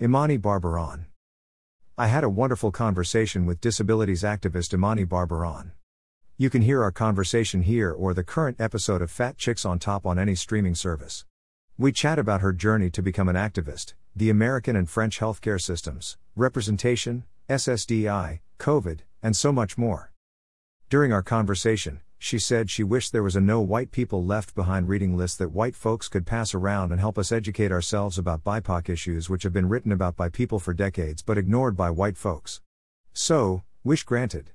Imani Barbarin. I had a wonderful conversation with disabilities activist Imani Barbarin. You can hear our conversation here or the current episode of Fat Chicks on Top on any streaming service. We chat about her journey to become an activist, the American and French healthcare systems, representation, SSDI, COVID, and so much more. During our conversation, she said she wished there was a no white people left behind reading list that white folks could pass around and help us educate ourselves about BIPOC issues which have been written about by people for decades but ignored by white folks. So, wish granted.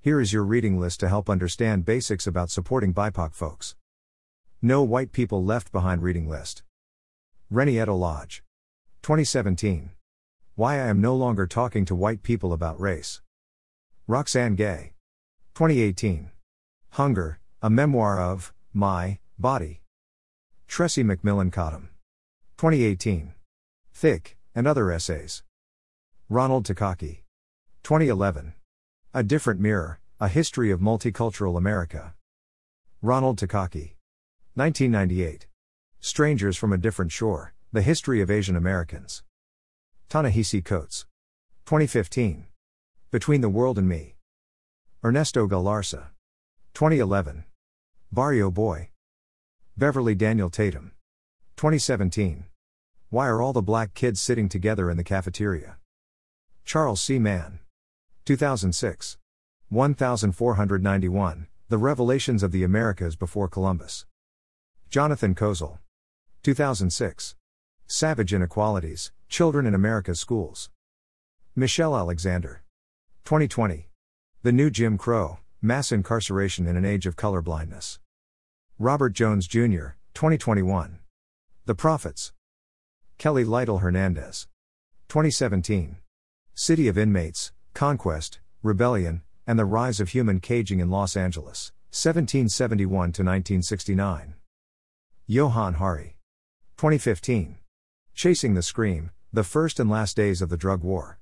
Here is your reading list to help understand basics about supporting BIPOC folks. No White People Left Behind Reading List. Reni Eddo-Lodge. 2017. Why I am no longer talking to white people about race. Roxane Gay. 2018. Hunger, a memoir of my body. Tressie McMillan Cottom. 2018. Thick, and other essays. Ronald Takaki. 2011. A Different Mirror, A History of Multicultural America. Ronald Takaki. 1998. Strangers from a Different Shore, The History of Asian Americans. Ta-Nehisi Coates. 2015. Between the World and Me. Ernesto Galarza. 2011. Barrio Boy. Beverly Daniel Tatum. 2017. Why are all the black kids sitting together in the cafeteria? Charles C. Mann. 2006. 1491. The Revelations of the Americas Before Columbus. Jonathan Kozol. 2006. Savage Inequalities Children in America's Schools. Michelle Alexander. 2020. The New Jim Crow Mass Incarceration in an Age of Colorblindness. Robert Jones Jr., 2021. The Prophets. Kelly Lytle Hernandez. 2017. City of Inmates, Conquest, Rebellion, and the Rise of Human Caging in Los Angeles, 1771 to 1969. Johann Hari. 2015. Chasing the Scream, The First and Last Days of the Drug War.